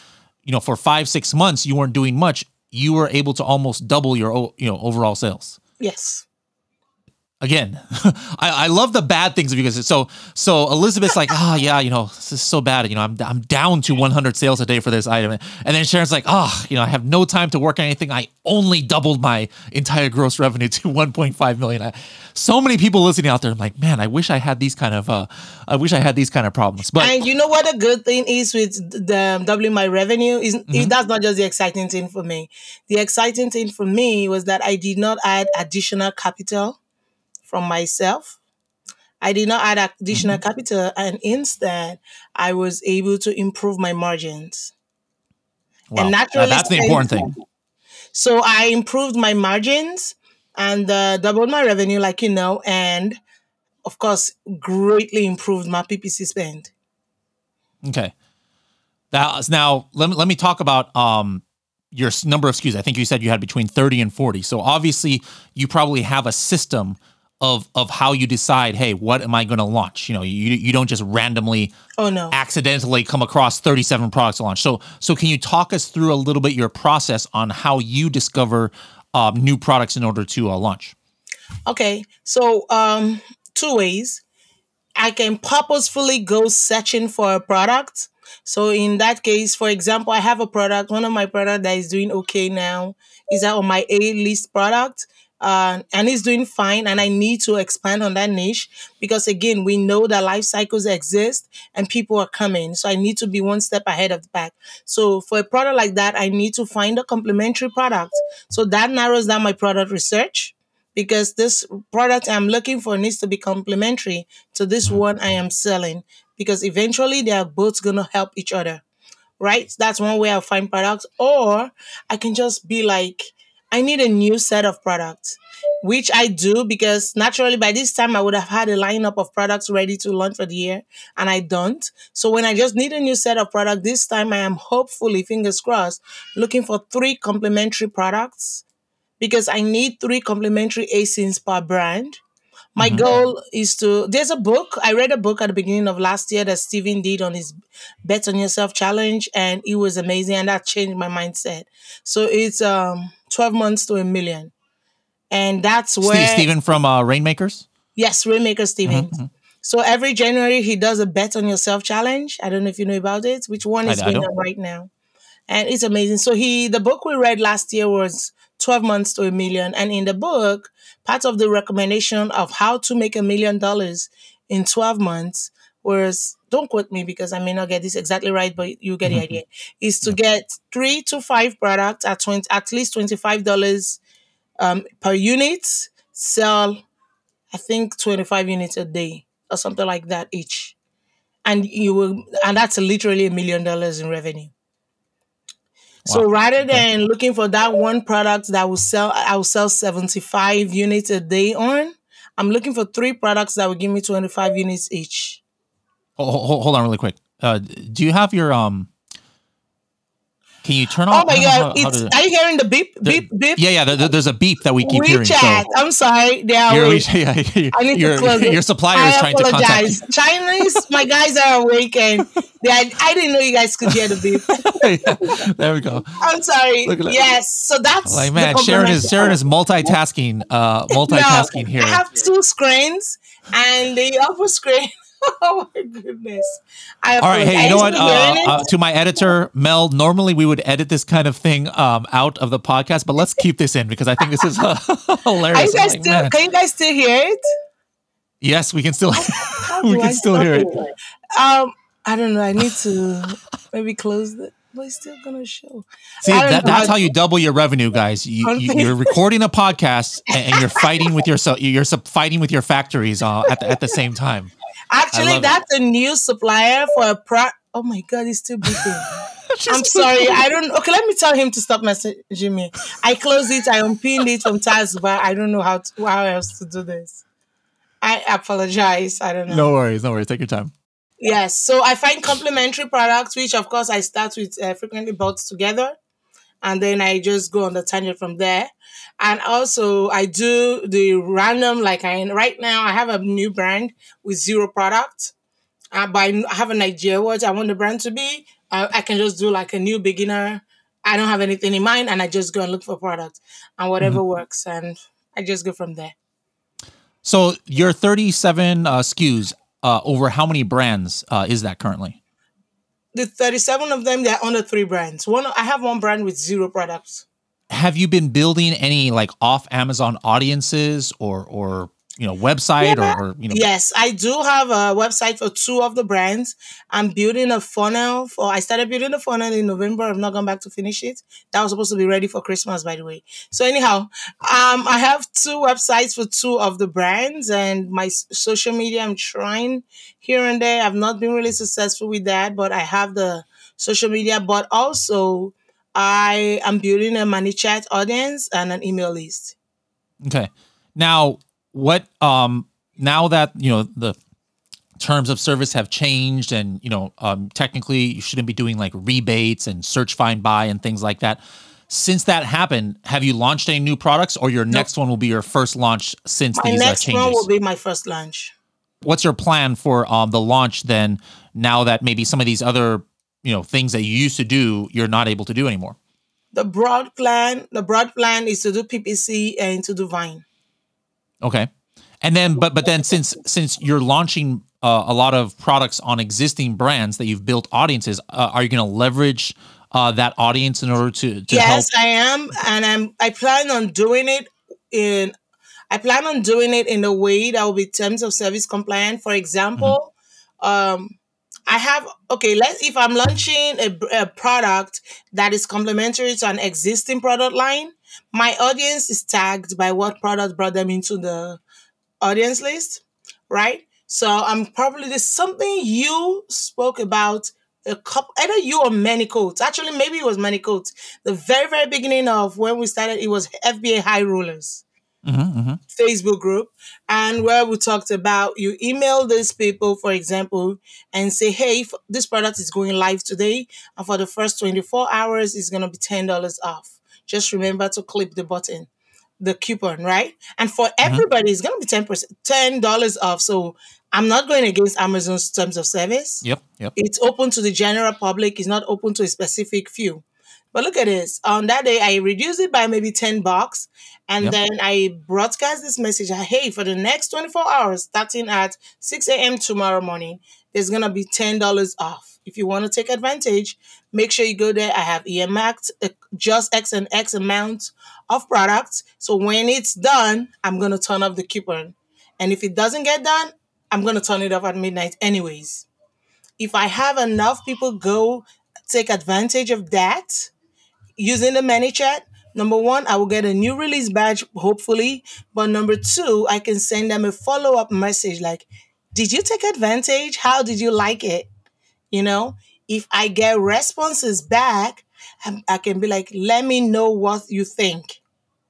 [SPEAKER 1] you know for five six months you weren't doing much, you were able to almost double your you know overall sales.
[SPEAKER 2] Yes
[SPEAKER 1] again I, I love the bad things of you guys. so so elizabeth's like oh yeah you know this is so bad you know i'm, I'm down to 100 sales a day for this item. And then sharon's like oh you know i have no time to work on anything. I only doubled my entire gross revenue to 1.5 million. I, so many people listening out there i'm like man i wish i had these kind of uh i wish i had these kind of problems. But
[SPEAKER 2] and you know what a good thing is with the doubling my revenue is mm-hmm. that's not just the exciting thing for me. The exciting thing for me was that i did not add additional capital from myself. I did not add additional mm-hmm. capital, and instead, I was able to improve my margins.
[SPEAKER 1] Wow. And naturally, that's the important thing.
[SPEAKER 2] So I improved my margins and uh, doubled my revenue, like you know, and of course, greatly improved my PPC spend.
[SPEAKER 1] Okay. That's now let me let me talk about um your number of SKUs. I think you said you had between 30 and 40. So obviously you probably have a system of of how you decide hey what am i going to launch? You know you you don't just randomly
[SPEAKER 2] oh no.
[SPEAKER 1] accidentally come across 37 products to launch. So so can you talk us through a little bit your process on how you discover um, new products in order to uh, launch?
[SPEAKER 2] Okay so um two ways. I can purposefully go searching for a product. So in that case for example i have a product one of my product that is doing okay now is that on my a list product uh, and it's doing fine. And I need to expand on that niche because, again, we know that life cycles exist and people are coming. So I need to be one step ahead of the pack. So for a product like that, I need to find a complementary product. So that narrows down my product research because this product I'm looking for needs to be complementary to this one I am selling because eventually they are both going to help each other. Right? That's one way I find products. Or I can just be like, I need a new set of products, which I do because naturally by this time I would have had a lineup of products ready to launch for the year and I don't. So when I just need a new set of products, this time I am hopefully, fingers crossed, looking for three complementary products because I need three complementary ASINs per brand. My mm-hmm. goal is to. There's a book. I read a book at the beginning of last year that Steven did on his Bet on Yourself challenge, and it was amazing, and that changed my mindset. So it's um 12 months to a million. And that's where
[SPEAKER 1] Steven from uh, Rainmakers?
[SPEAKER 2] Yes, Rainmaker Steven. Mm-hmm, mm-hmm. So every January he does a bet on yourself challenge. I don't know if you know about it, which one is going on right now. And it's amazing. So he the book we read last year was 12 months to a million. And in the book, part of the recommendation of how to make a million dollars in 12 months was don't quote me because I may not get this exactly right, but you get the idea. Is to get three to five products at 20, at least twenty five dollars um, per unit. Sell, I think twenty five units a day or something like that each, and you will, and that's literally a million dollars in revenue. Wow. So rather than looking for that one product that will sell, I will sell 75 units a day on. I'm looking for three products that will give me 25 units each.
[SPEAKER 1] Hold, hold on, really quick. Uh, do you have your um? Can you turn
[SPEAKER 2] off? Oh my god! How, how are you hearing the beep, beep, beep?
[SPEAKER 1] Yeah, yeah. there's a beep that we keep
[SPEAKER 2] WeChat.
[SPEAKER 1] hearing.
[SPEAKER 2] So. I'm sorry. Yeah,
[SPEAKER 1] your, yeah, I need your, to close Your supplier I is trying apologize. to contact.
[SPEAKER 2] Chinese, my guys are awake and they are, I didn't know you guys could hear the beep.
[SPEAKER 1] yeah, there we go.
[SPEAKER 2] I'm sorry. Yes, so that's
[SPEAKER 1] like man. Sharon is Sharon is multitasking. Uh, multitasking no, here. I
[SPEAKER 2] have two screens and the upper screen oh my goodness. I
[SPEAKER 1] All right, hey, you know what? Uh, uh, to my editor, Mel, normally we would edit this kind of thing um, out of the podcast, but let's keep this in because I think this is uh, hilarious.
[SPEAKER 2] You like, still, can you guys still hear it?
[SPEAKER 1] Yes, we can still we can still hear it.
[SPEAKER 2] Um, I don't know. I need to maybe close it but it's still gonna show.
[SPEAKER 1] See, that, that's how you double your revenue, guys. You, you, are recording a podcast and, and, you're fighting with your so you're fighting with your factories uh, at the, at the same time.
[SPEAKER 2] Actually, that's it. a new supplier for a pro. Oh my god, he's too beeping. I'm sorry. I don't. Okay, let me tell him to stop messaging me. I closed it. I unpinned it from taskbar. I don't know how to, how else to do this. I apologize. I don't know.
[SPEAKER 1] No worries. No worries. Take your time.
[SPEAKER 2] Yes. So I find complementary products, which of course I start with uh, frequently bought together, and then I just go on the tangent from there. And also I do the random, like I right now I have a new brand with zero product. Uh, but I have an idea what I want the brand to be. Uh, I can just do like a new beginner. I don't have anything in mind, and I just go and look for products and whatever mm-hmm. works, and I just go from there.
[SPEAKER 1] So your 37 uh, SKUs uh, over how many brands uh, is that currently?
[SPEAKER 2] The 37 of them, they're under three brands. One, I have one brand with zero products.
[SPEAKER 1] Have you been building any like off Amazon audiences or or you know website yeah. or, or, you know?
[SPEAKER 2] yes i do have a website for two of the brands. I'm building a funnel for i started building a funnel in november. I've not gone back to finish it. That was supposed to be ready for christmas by the way. So anyhow um i have two websites for two of the brands and my social media i'm trying here and there. I've not been really successful with that but i have the social media. But also i am building a ManyChat audience and an email list.
[SPEAKER 1] Okay. Now what um now that you know the terms of service have changed and you know um, technically you shouldn't be doing like rebates and search find buy and things like that since that happened have you launched any new products or your next one will be your first launch since
[SPEAKER 2] my
[SPEAKER 1] these
[SPEAKER 2] uh, next
[SPEAKER 1] uh, changes?
[SPEAKER 2] one will be my first launch.
[SPEAKER 1] What's your plan for um, the launch then now that maybe some of these other you know things that you used to do you're not able to do anymore
[SPEAKER 2] the broad plan the broad plan is to do ppc and to do vine
[SPEAKER 1] Okay. And then, but but then since since you're launching uh, a lot of products on existing brands that you've built audiences, uh, are you going to leverage uh, that audience in order to, to
[SPEAKER 2] yes, help? I am, and I'm I plan on doing it in I plan on doing it in a way that will be terms of service compliant. For example, mm-hmm. um, I have okay. Let's if I'm launching a, a product that is complementary to an existing product line, my audience is tagged by what product brought them into the audience list, right? So I'm probably there's something you spoke about a couple either you or Manny Coats. Actually, maybe it was Manny Coats. The very, very beginning of when we started, it was FBA high rollers. Mm-hmm, mm-hmm. Facebook group, and where we talked about you email these people, for example, and say, "Hey, this product is going live today, and for the first twenty four hours, it's gonna be ten dollars off. Just remember to click the button, the coupon, right? And for mm-hmm. everybody, it's gonna be ten percent, ten dollars off. So I'm not going against Amazon's terms of service.
[SPEAKER 1] Yep, yep.
[SPEAKER 2] It's open to the general public. It's not open to a specific few. But look at this. On that day, I reduced it by maybe 10 bucks. And yep. then I broadcast this message. Hey, for the next 24 hours, starting at 6 a.m. tomorrow morning, there's going to be $10 off. If you want to take advantage, make sure you go there. I have earmarked uh, just X and X amount of products. So when it's done, I'm going to turn off the coupon. And if it doesn't get done, I'm going to turn it off at midnight anyways. If I have enough people go take advantage of that, using the ManyChat, number one, I will get a new release badge, hopefully. But number two, I can send them a follow up message like, Did you take advantage? How did you like it? You know, if I get responses back, I can be like, Let me know what you think.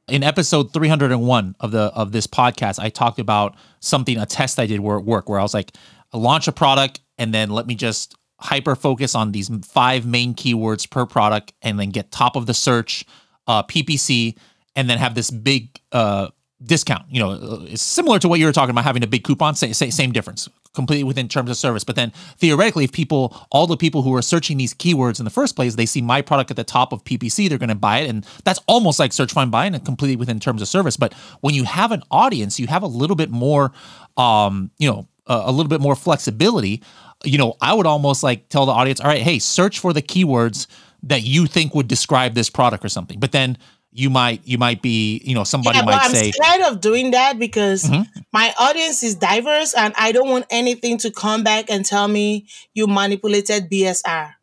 [SPEAKER 1] In episode 301 of the of this podcast, I talked about something a test I did where work where I was like, launch a product and then let me just hyper focus on these five main keywords per product and then get top of the search uh, ppc and then have this big uh, discount. You know uh, it's similar to what you were talking about having a big coupon Say, say, same difference completely within terms of service. But then theoretically if people all the people who are searching these keywords in the first place they see my product at the top of ppc they're going to buy it. And that's almost like search find buy and completely within terms of service. But when you have an audience you have a little bit more um, you know a little bit more flexibility you know, I would almost like tell the audience, all right, hey, search for the keywords that you think would describe this product or something. But then you might you might be you know somebody yeah, might I'm say
[SPEAKER 2] I'm scared of doing that because mm-hmm. my audience is diverse and I don't want anything to come back and tell me you manipulated BSR.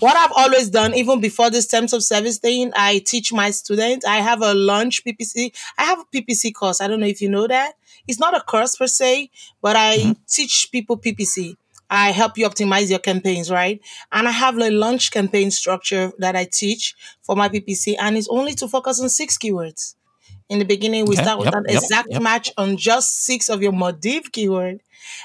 [SPEAKER 2] What I've always done, even before this terms of service thing, I teach my students. I have a lunch PPC. I have a PPC course. I don't know if you know that. It's not a course per se, but I mm-hmm. teach people PPC. I help you optimize your campaigns, right? And I have a launch campaign structure that I teach for my PPC, and it's only to focus on six keywords. In the beginning, we okay, start with yep, an exact yep. match on just six of your Modiv keyword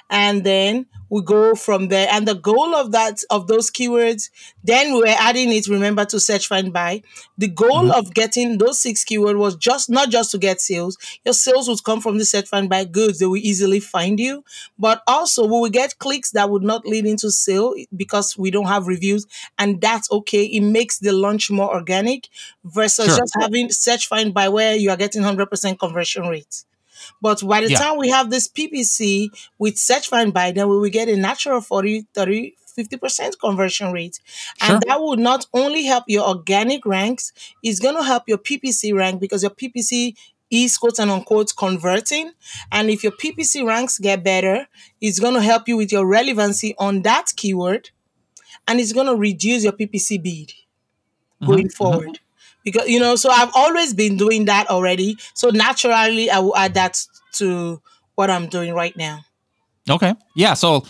[SPEAKER 2] and then we go from there. And the goal of that of those keywords, then we're adding it. Remember to search, find, buy. The goal mm-hmm. of getting those six keywords was just not just to get sales. Your sales would come from the search, find, buy goods. They will easily find you, but also we will get clicks that would not lead into sale because we don't have reviews, and that's okay. It makes the launch more organic versus sure. just having search, find, buy where you are getting hundred percent conversion rate. But by the yeah. time we have this PPC with search find buy, then we will get a natural 40, 30, 50% conversion rate. Sure. And that would not only help your organic ranks, it's going to help your PPC rank because your PPC is quote and unquote converting. And if your PPC ranks get better, it's going to help you with your relevancy on that keyword and it's going to reduce your PPC bid mm-hmm. going mm-hmm. forward. Mm-hmm because you know so i've always been doing that already. So naturally i will add that to what i'm doing right now.
[SPEAKER 1] Okay. Yeah so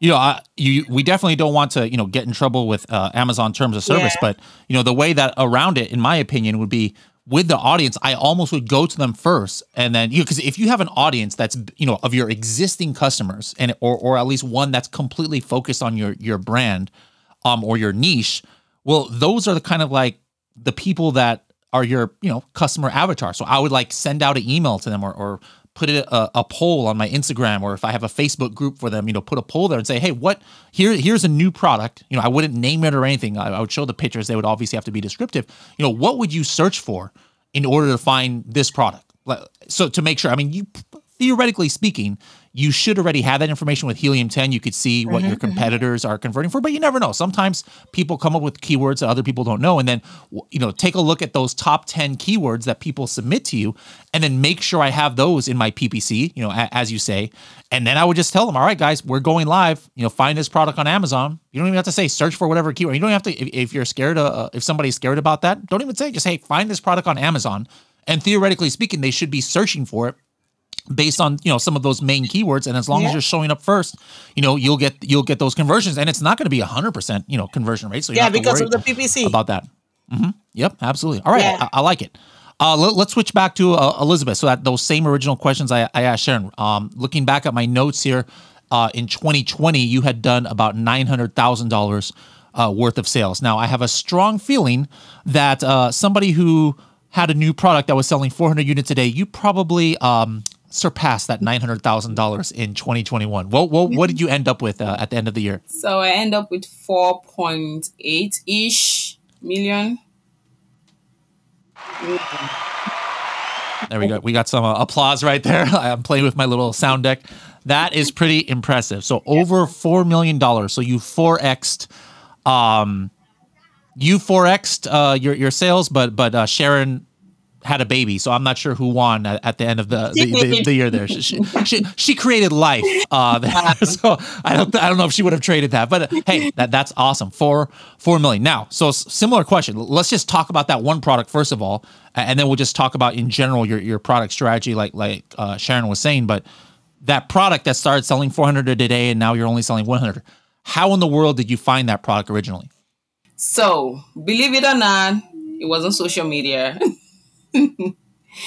[SPEAKER 1] you know I, you we definitely don't want to you know get in trouble with uh, amazon terms of service yeah. but you know the way that around it in my opinion would be with the audience i almost would go to them first and then you because if you have an audience that's you know of your existing customers and or or at least one that's completely focused on your your brand um or your niche well those are the kind of like the people that are your you know customer avatar. So I would like send out an email to them or, or put a, uh, a, poll on my Instagram or if I have a Facebook group for them, you know, put a poll there and say, hey, what here here's a new product. You know, I wouldn't name it or anything. I, I would show the pictures. They would obviously have to be descriptive. You know, what would you search for in order to find this product? So to make sure, I mean, you theoretically speaking, you should already have that information with Helium 10. You could see what
[SPEAKER 2] Mm-hmm,
[SPEAKER 1] your competitors are converting for, but you never know. Sometimes people come up with keywords that other people don't know. And then, you know, take a look at those top 10 keywords that people submit to you and then make sure I have those in my PPC, you know, a- as you say. And then I would just tell them, all right, guys, we're going live. You know, find this product on Amazon. You don't even have to say search for whatever keyword. You don't have to, if, if you're scared, uh, if somebody's scared about that, don't even say, just, hey, find this product on Amazon. And theoretically speaking, they should be searching for it based on you know some of those main keywords. And as long as you're showing up first you know you'll get you'll get those conversions. And it's not going to be a 100% you know conversion rate so you
[SPEAKER 2] Yeah, because of the PPC.
[SPEAKER 1] about that. Hmm yep absolutely. All right
[SPEAKER 2] Yeah.
[SPEAKER 1] I, I like it. Uh, let, us switch back to uh, elizabeth. So that those same original questions i, I asked sharon. Um, looking back at my notes here uh, in 2020 you had done about $900000 uh, worth of sales. Now i have a strong feeling that uh, somebody who had a new product that was selling 400 units a day you probably um, surpassed that $900000 in 2021 what, what, what did you end up with uh, at the end of the year
[SPEAKER 3] So I end up with 4.8 ish million.
[SPEAKER 1] There we go. We got some uh, applause right there. I'm playing with my little sound deck. That is pretty impressive. So over four million dollars. So you four xed, um, you four xed uh, your your sales, but but uh, Sharon had a baby, so I'm not sure who won at, the end of the the, the, the year. There, she, she, she created life. Uh, there. so I don't I don't know if she would have traded that, but uh, hey, that that's awesome. Four four million. Now, so similar question. Let's just talk about that one product first of all, and then we'll just talk about in general your your product strategy, like like uh, Sharon was saying. But that product that started selling 400 a day and now you're only selling 100. How in the world did you find that product originally?
[SPEAKER 3] So believe it or not, it was on social media.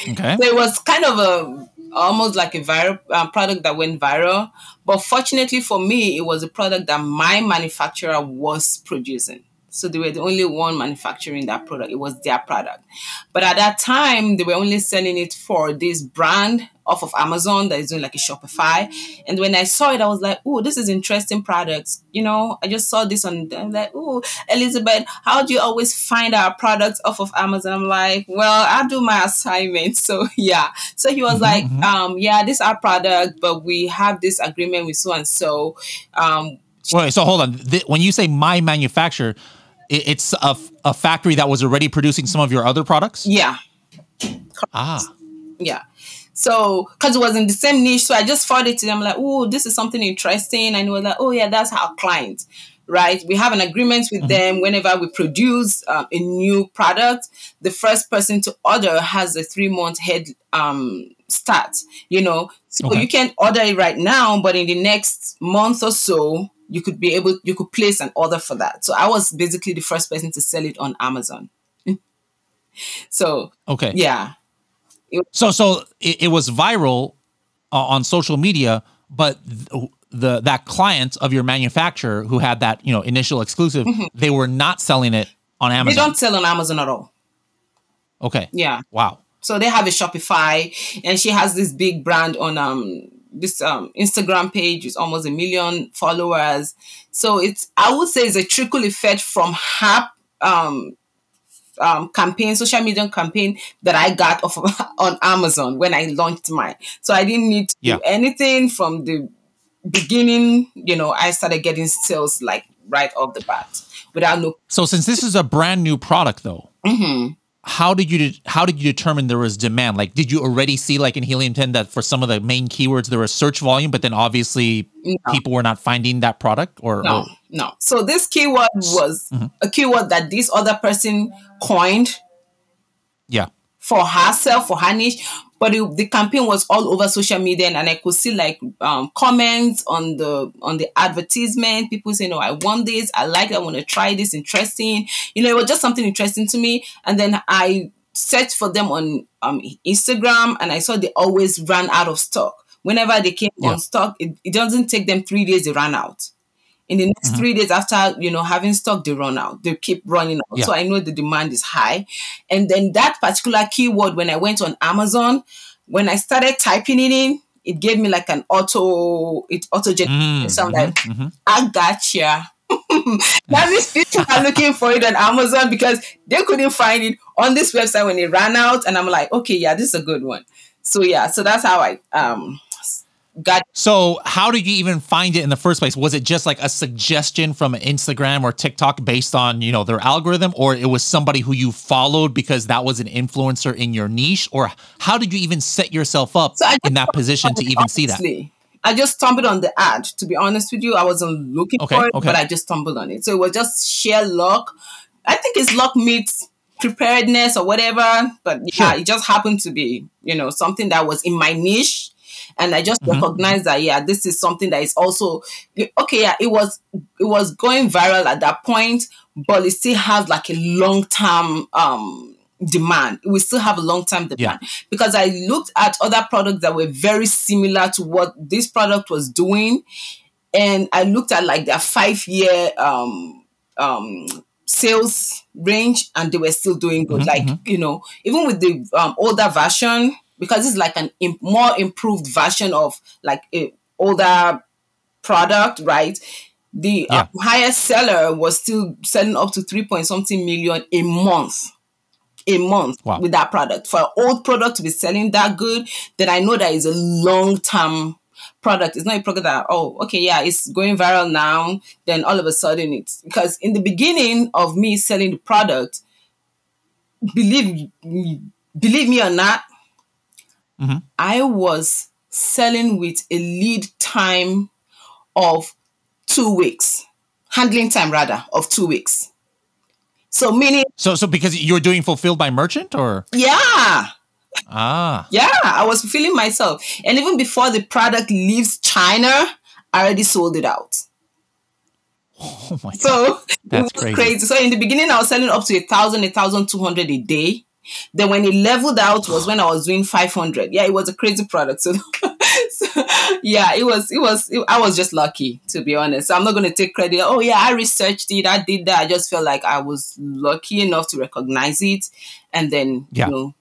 [SPEAKER 1] Okay.
[SPEAKER 3] So it was kind of a almost like a viral um, product that went viral. But fortunately for me, it was a product that my manufacturer was producing. So they were the only one manufacturing that product. It was their product. But at that time, they were only selling it for this brand off of Amazon that is doing like a Shopify. And when I saw it, I was like, oh, this is interesting products. You know, I just saw this on, I'm like, oh, Elizabeth, how do you always find our products off of Amazon? I'm like, well, I do my assignment. So yeah. So he was like, um, yeah, this is our product, but we have this agreement with so and so. Um,
[SPEAKER 1] Wait, so hold on. When you say my manufacturer, it's a, a factory that was already producing some of your other products?
[SPEAKER 3] yeah.
[SPEAKER 1] Ah,
[SPEAKER 3] Yeah. So, because it was in the same niche, so I just forwarded to them like, oh, this is something interesting, and it was like, oh yeah, that's our client, right? We have an agreement with them. Whenever we produce um, a new product, the first person to order has a three month head um, start. You know, so
[SPEAKER 1] Okay.
[SPEAKER 3] you can order it right now, but in the next month or so, you could be able, you could place an order for that. So I was basically the first person to sell it on Amazon. so
[SPEAKER 1] okay.
[SPEAKER 3] yeah.
[SPEAKER 1] So so it, it was viral uh, on social media, but th- the that client of your manufacturer who had that you know initial exclusive, they were not selling it on Amazon.
[SPEAKER 3] They don't sell on Amazon at all.
[SPEAKER 1] Okay.
[SPEAKER 3] Yeah.
[SPEAKER 1] Wow.
[SPEAKER 3] So they have a Shopify and she has this big brand on um this um Instagram page with almost a million followers. So it's I would say it's a trickle effect from her um um, campaign, social media campaign that I got off of, on Amazon when I launched mine. So I didn't need to
[SPEAKER 1] Yeah.
[SPEAKER 3] do anything from the beginning. You know, I started getting sales like right off the bat without no.
[SPEAKER 1] So since this is a brand new product, though,
[SPEAKER 3] Mhm.
[SPEAKER 1] How did you de- how did you determine there was demand? Like, did you already see like in Helium 10 that for some of the main keywords there was search volume, but then obviously people were not finding that product, or,
[SPEAKER 3] No,
[SPEAKER 1] or-
[SPEAKER 3] no. So this keyword was mm-hmm. a keyword that this other person coined
[SPEAKER 1] yeah,
[SPEAKER 3] for herself, for her niche. But it, the campaign was all over social media, and, and I could see like um, comments on the on the advertisement. People saying, "No, I want this. I like. it, I want to try this. Interesting." You know, it was just something interesting to me. And then I searched for them on um, Instagram, and I saw they always ran out of stock. Whenever they came
[SPEAKER 1] Yeah.
[SPEAKER 3] on stock, it, it doesn't take them three days; they ran out in the next three days after you know having stock they run out they keep running out.
[SPEAKER 1] Yeah.
[SPEAKER 3] so i know the demand is high. And then that particular keyword when i went on amazon when i started typing it in it gave me like an auto it auto generated
[SPEAKER 1] Mm, mhm,
[SPEAKER 3] like
[SPEAKER 1] mhm.
[SPEAKER 3] i gotcha. That means people are looking for it on amazon because they couldn't find it on this website when it ran out. And i'm like okay yeah this is a good one. So yeah so that's how i um got.
[SPEAKER 1] So, how did you even find it in the first place? Was it just like a suggestion from Instagram or TikTok based on you know their algorithm, or it was somebody who you followed because that was an influencer in your niche, or how did you even set yourself up so in that position to even see that?
[SPEAKER 3] I just stumbled on the ad. To be honest with you, I wasn't looking okay, for it, okay. but I just stumbled on it. So it was just sheer luck. I think it's luck meets preparedness or whatever. But yeah, sure. it just happened to be, you know, something that was in my niche. And I just mm-hmm. recognized that yeah, this is something that is also okay. Yeah, it was it was going viral at that point, but it still has like a long term um demand. We still have a long term demand yeah. because I looked at other products that were very similar to what this product was doing, and I looked at like their five year um um sales range and they were still doing good. Mm-hmm, like, mm-hmm. you know, even with the um, older version, because it's like an imp- more improved version of like a older product, right? The yeah. uh, highest seller was still selling up to three point something million a month. A month wow. with that product. For an old product to be selling that good, then I know that is a long term product. It's not a product that, oh, okay, yeah, it's going viral now. Then all of a sudden it's because in the beginning of me selling the product, believe me, believe me or not, mm-hmm. I was selling with a lead time of two weeks, handling time rather of two weeks. So meaning
[SPEAKER 1] So so because you're doing fulfilled by merchant or
[SPEAKER 3] Yeah.
[SPEAKER 1] Ah.
[SPEAKER 3] Yeah, I was feeling myself. And even before the product leaves China, I already sold it out.
[SPEAKER 1] Oh my
[SPEAKER 3] so
[SPEAKER 1] god. That's crazy. crazy.
[SPEAKER 3] So in the beginning I was selling up to a thousand, a thousand two hundred a day. Then when it leveled out was when I was doing 500. Yeah, it was a crazy product. So, so yeah, it was, it was, it, I was just lucky to be honest. So I'm not going to take credit. Oh yeah, I researched it. I did that. I just felt like I was lucky enough to recognize it. And then, yeah. you know,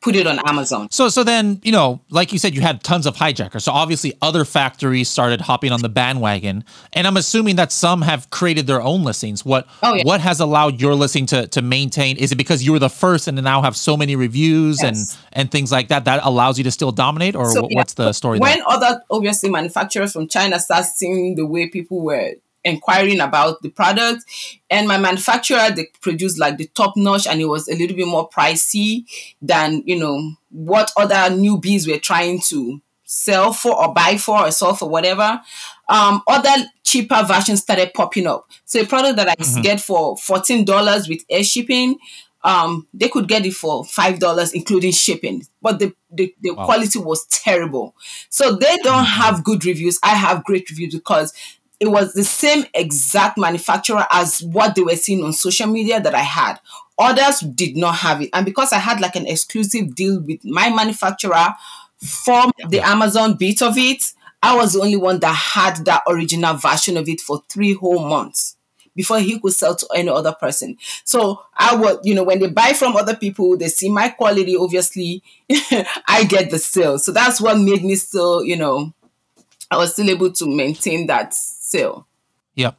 [SPEAKER 3] put it on Amazon.
[SPEAKER 1] So so then, you know, like you said, you had tons of hijackers. So obviously other factories started hopping on the bandwagon. And I'm assuming that some have created their own listings. What oh, yeah. what has allowed your listing to to maintain? Is it because you were the first and now have so many reviews yes. and and things like that that allows you to still dominate? Or so, what's yeah. the story?
[SPEAKER 3] When
[SPEAKER 1] there?
[SPEAKER 3] other obviously manufacturers from China start seeing the way people were inquiring about the product and my manufacturer they produced like the top notch and it was a little bit more pricey than you know what other newbies were trying to sell for or buy for or sell for whatever um, other cheaper versions started popping up so a product that i mm-hmm. get for $14 with air shipping um, they could get it for five dollars including shipping but the the, the wow. quality was terrible so they don't mm-hmm. have good reviews i have great reviews because it was the same exact manufacturer as what they were seeing on social media that I had. Others did not have it. And because I had like an exclusive deal with my manufacturer from the Amazon bit of it, I was the only one that had that original version of it for three whole months before he could sell to any other person. So I would, you know, when they buy from other people, they see my quality, obviously, I get the sale. So that's what made me still, you know, I was still able to maintain that sale.
[SPEAKER 1] Yep.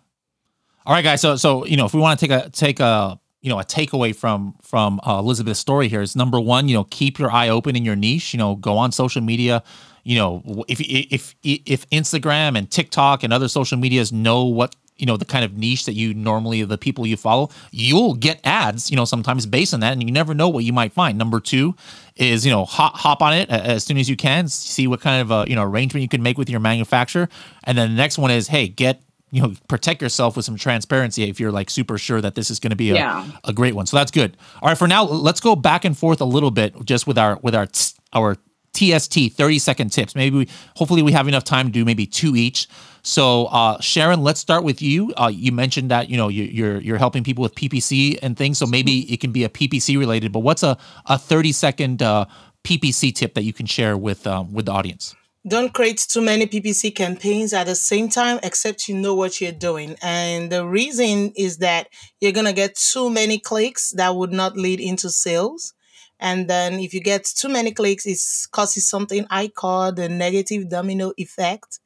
[SPEAKER 1] All right, guys. So so you know, if we want to take a take a you know a takeaway from from uh, Elizabeth's story here is number one, you know, keep your eye open in your niche. You know, go on social media. You know, if if if Instagram and TikTok and other social medias know what you know the kind of niche that you normally the people you follow you'll get ads you know sometimes based on that and you never know what you might find number two is you know hop, hop on it uh, as soon as you can see what kind of a you know arrangement you can make with your manufacturer and then the next one is hey get you know protect yourself with some transparency if you're like super sure that this is going to be a, yeah. a great one so that's good all right for now let's go back and forth a little bit just with our with our our TST 30 second tips. Maybe we, hopefully we have enough time to do maybe two each. So uh, Sharon, let's start with you. Uh, you mentioned that you know you, you're you're helping people with PPC and things. So maybe it can be a PPC related. But what's a a 30 second uh, PPC tip that you can share with um, with the audience?
[SPEAKER 2] Don't create too many PPC campaigns at the same time, except you know what you're doing. And the reason is that you're gonna get too many clicks that would not lead into sales. And then if you get too many clicks, it causes something I call the negative domino effect.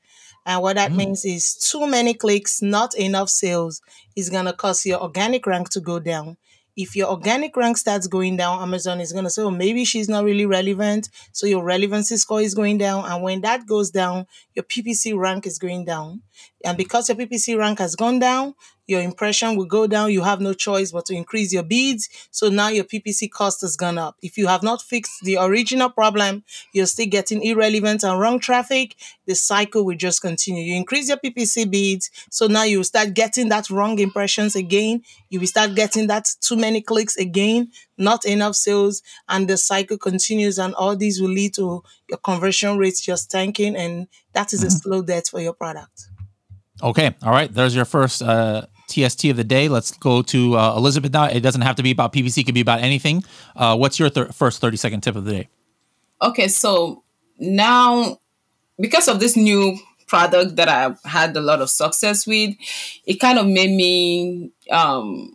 [SPEAKER 2] And what that mm. means is too many clicks, not enough sales is going to cause your organic rank to go down. if your organic rank starts going down, Amazon is going to say, oh, maybe she's not really relevant. So your relevancy score is going down. And when that goes down, your PPC rank is going down. And because your PPC rank has gone down, your impression will go down. You have no choice but to increase your bids. So now your PPC cost has gone up. If you have not fixed the original problem, you're still getting irrelevant and wrong traffic. The cycle will just continue. You increase your PPC bids. So now you start getting that wrong impressions again. You will start getting that too many clicks again, not enough sales. And the cycle continues. And all these will lead to your conversion rates just tanking. And that is a mm-hmm. slow death for your product.
[SPEAKER 1] Okay. All right. There's your first uh, TST of the day. Let's go to uh, Elizabeth now. It doesn't have to be about PPC, it could be about anything. Uh, what's your th- first 30 second tip of the day?
[SPEAKER 3] Okay, so now because of this new product that I've had a lot of success with, it kind of made me um,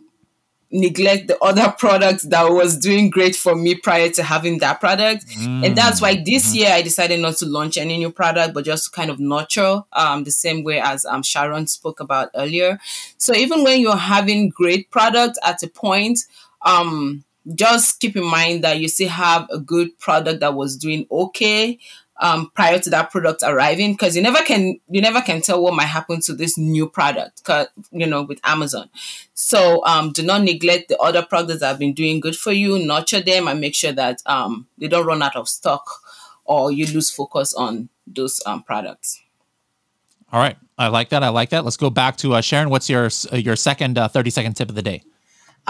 [SPEAKER 3] neglect the other products that was doing great for me prior to having that product. Mm. And that's why this mm-hmm. year I decided not to launch any new product, but just kind of nurture um, the same way as um, Sharon spoke about earlier. So even when you're having great product at a point, um, just keep in mind that you still have a good product that was doing okay um, prior to that product arriving because you never can you never can tell what might happen to this new product you know with amazon. So um, do not neglect the other products that have been doing good for you. Nurture them and make sure that um, they don't run out of stock or you lose focus on those um, products.
[SPEAKER 1] All right. I like that. I like that. Let's go back to uh, sharon. What's your uh, your second uh, 30 second tip of the day?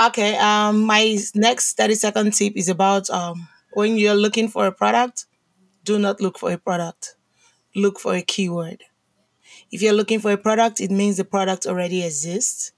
[SPEAKER 2] Okay um my next 30 second tip is about um when you're looking for a product do not look for a product. Look for a keyword. If you're looking for a product, it means the product already exists.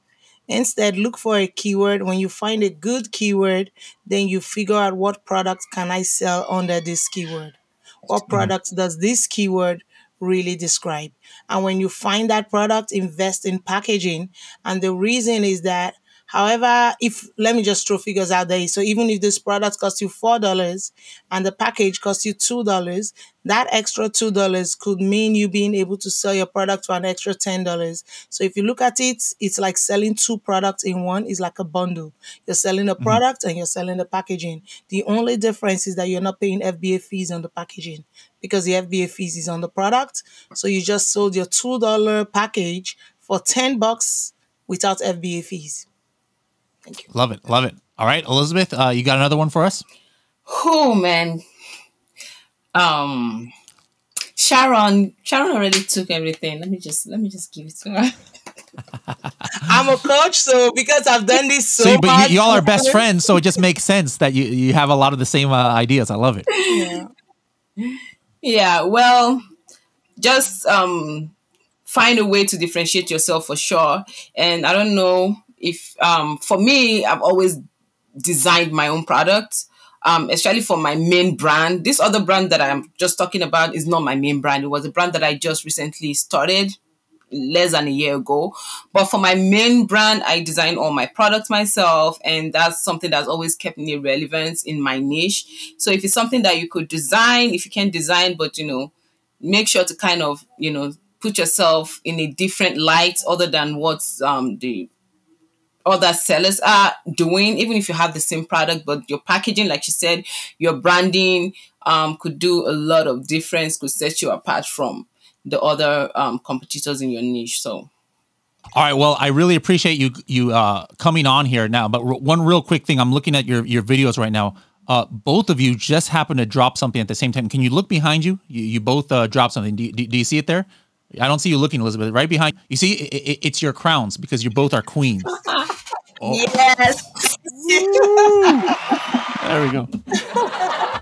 [SPEAKER 2] Instead, look for a keyword. When you find a good keyword, then you figure out what product can I sell under this keyword. What hmm. product does this keyword really describe? And when you find that product, invest in packaging. And the reason is that However, if let me just throw figures out there. So even if this product costs you four dollars and the package costs you two dollars, that extra two dollars could mean you being able to sell your product for an extra ten dollars. So if you look at it, it's like selling two products in one. It's like a bundle. You're selling a mm-hmm. product mm-hmm. and you're selling the packaging. The only difference is that you're not paying FBA fees on the packaging because the FBA fees is on the product. So you just sold your two dollar package for ten bucks without FBA fees.
[SPEAKER 1] Thank you. Love it. Love it. All right, Elizabeth, uh, you got another one for us?
[SPEAKER 3] Oh man. Um Sharon, Sharon already took everything. Let me just let me just give it to her.
[SPEAKER 2] I'm a coach, so because I've done this so, so
[SPEAKER 1] but you, all are best friends, so it just makes sense that you you have a lot of the same uh, ideas. I love it.
[SPEAKER 3] Yeah. Yeah. Well, just um, find a way to differentiate yourself for sure. And I don't know if um, for me, I've always designed my own products. Um, especially for my main brand. This other brand that I'm just talking about is not my main brand. It was a brand that I just recently started less than a year ago. But for my main brand, I design all my products myself, and that's something that's always kept me relevant in my niche. So if it's something that you could design, if you can design, but you know, make sure to kind of you know put yourself in a different light other than what's um, the other sellers are doing, even if you have the same product, but your packaging, like you said, your branding um, could do a lot of difference, could set you apart from the other um, competitors in your niche. So.
[SPEAKER 1] All right. Well, I really appreciate you you uh, coming on here now. But r- one real quick thing, I'm looking at your your videos right now. Uh, both of you just happened to drop something at the same time. Can you look behind you? You, you both uh, dropped something. Do, do, do you see it there? I don't see you looking, Elizabeth. Right behind you. See, it, it, it's your crowns because you both are queens.
[SPEAKER 2] Oh. Yes.
[SPEAKER 1] there we go.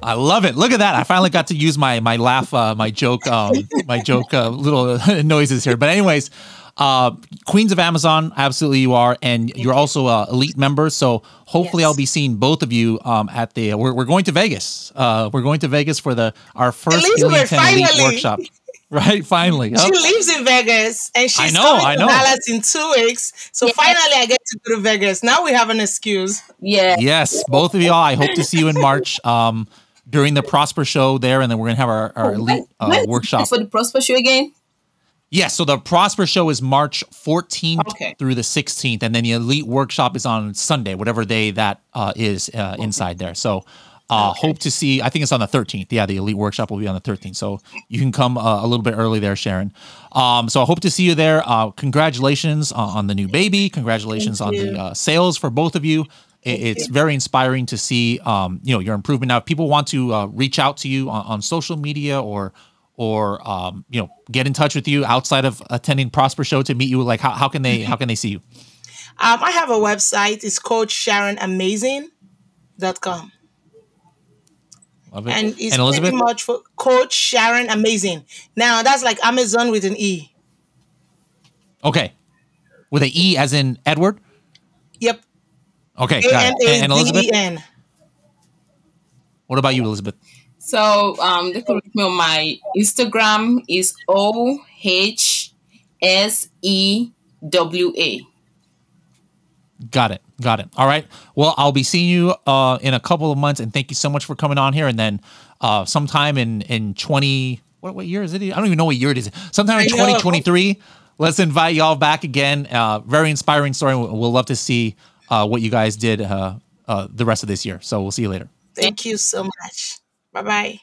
[SPEAKER 1] I love it. Look at that. I finally got to use my my laugh, uh, my joke, um, my joke uh, little noises here. But anyways, uh, Queens of Amazon, absolutely you are, and you're also a elite member. So hopefully, yes. I'll be seeing both of you um, at the. We're, we're going to Vegas. Uh, we're going to Vegas for the our first Elite Elite workshop. Right, finally.
[SPEAKER 2] She lives in Vegas and she's I know, coming to Dallas in two weeks. So yeah. finally I get to go to Vegas. Now we have an excuse.
[SPEAKER 3] Yeah.
[SPEAKER 1] Yes, both of y'all. I hope to see you in March. Um during the Prosper show there, and then we're gonna have our, our elite uh, workshop
[SPEAKER 3] for the Prosper show again.
[SPEAKER 1] Yes, so the Prosper Show is March 14th
[SPEAKER 3] Okay.
[SPEAKER 1] through the 16th, and then the Elite Workshop is on Sunday, whatever day that uh, is uh, inside there. So, uh, hope to see. I think it's on the 13th. Yeah, the Elite Workshop will be on the 13th. So you can come uh, a little bit early there, Sharon. Um, so I hope to see you there. Uh, congratulations on, on the new baby. Congratulations
[SPEAKER 2] Thank
[SPEAKER 1] on
[SPEAKER 2] you.
[SPEAKER 1] the uh, sales for both of you. It, it's very inspiring to see, um, you know, your improvement. Now, if people want to uh, reach out to you on, on social media or or um, you know get in touch with you outside of attending Prosper Show to meet you, like how, how can they how can they see you?
[SPEAKER 2] Um, I have a website. It's Coach Sharon Amazen.com.
[SPEAKER 1] Love it.
[SPEAKER 2] And it's
[SPEAKER 1] and Elizabeth,
[SPEAKER 2] pretty much for Coach Sharon Amazen. Now that's like Amazon with an E.
[SPEAKER 1] okay, with a E as in Edward.
[SPEAKER 2] Yep.
[SPEAKER 1] Okay, got it. And, and Elizabeth,
[SPEAKER 2] D E N.
[SPEAKER 1] what about you, Elizabeth?
[SPEAKER 3] So um, they can reach me on my Instagram is O H S E W A.
[SPEAKER 1] Got it. Got it. All right. Well, I'll be seeing you uh, in a couple of months, and thank you so much for coming on here. And then uh, sometime in in twenty what what year is it? I don't even know what year it is. Sometime in twenty twenty three. Let's invite y'all back again. Uh, very inspiring story. We'll we'll love to see uh, what you guys did uh, uh, the rest of this year. So we'll see you later.
[SPEAKER 2] Thank you so much. Bye bye.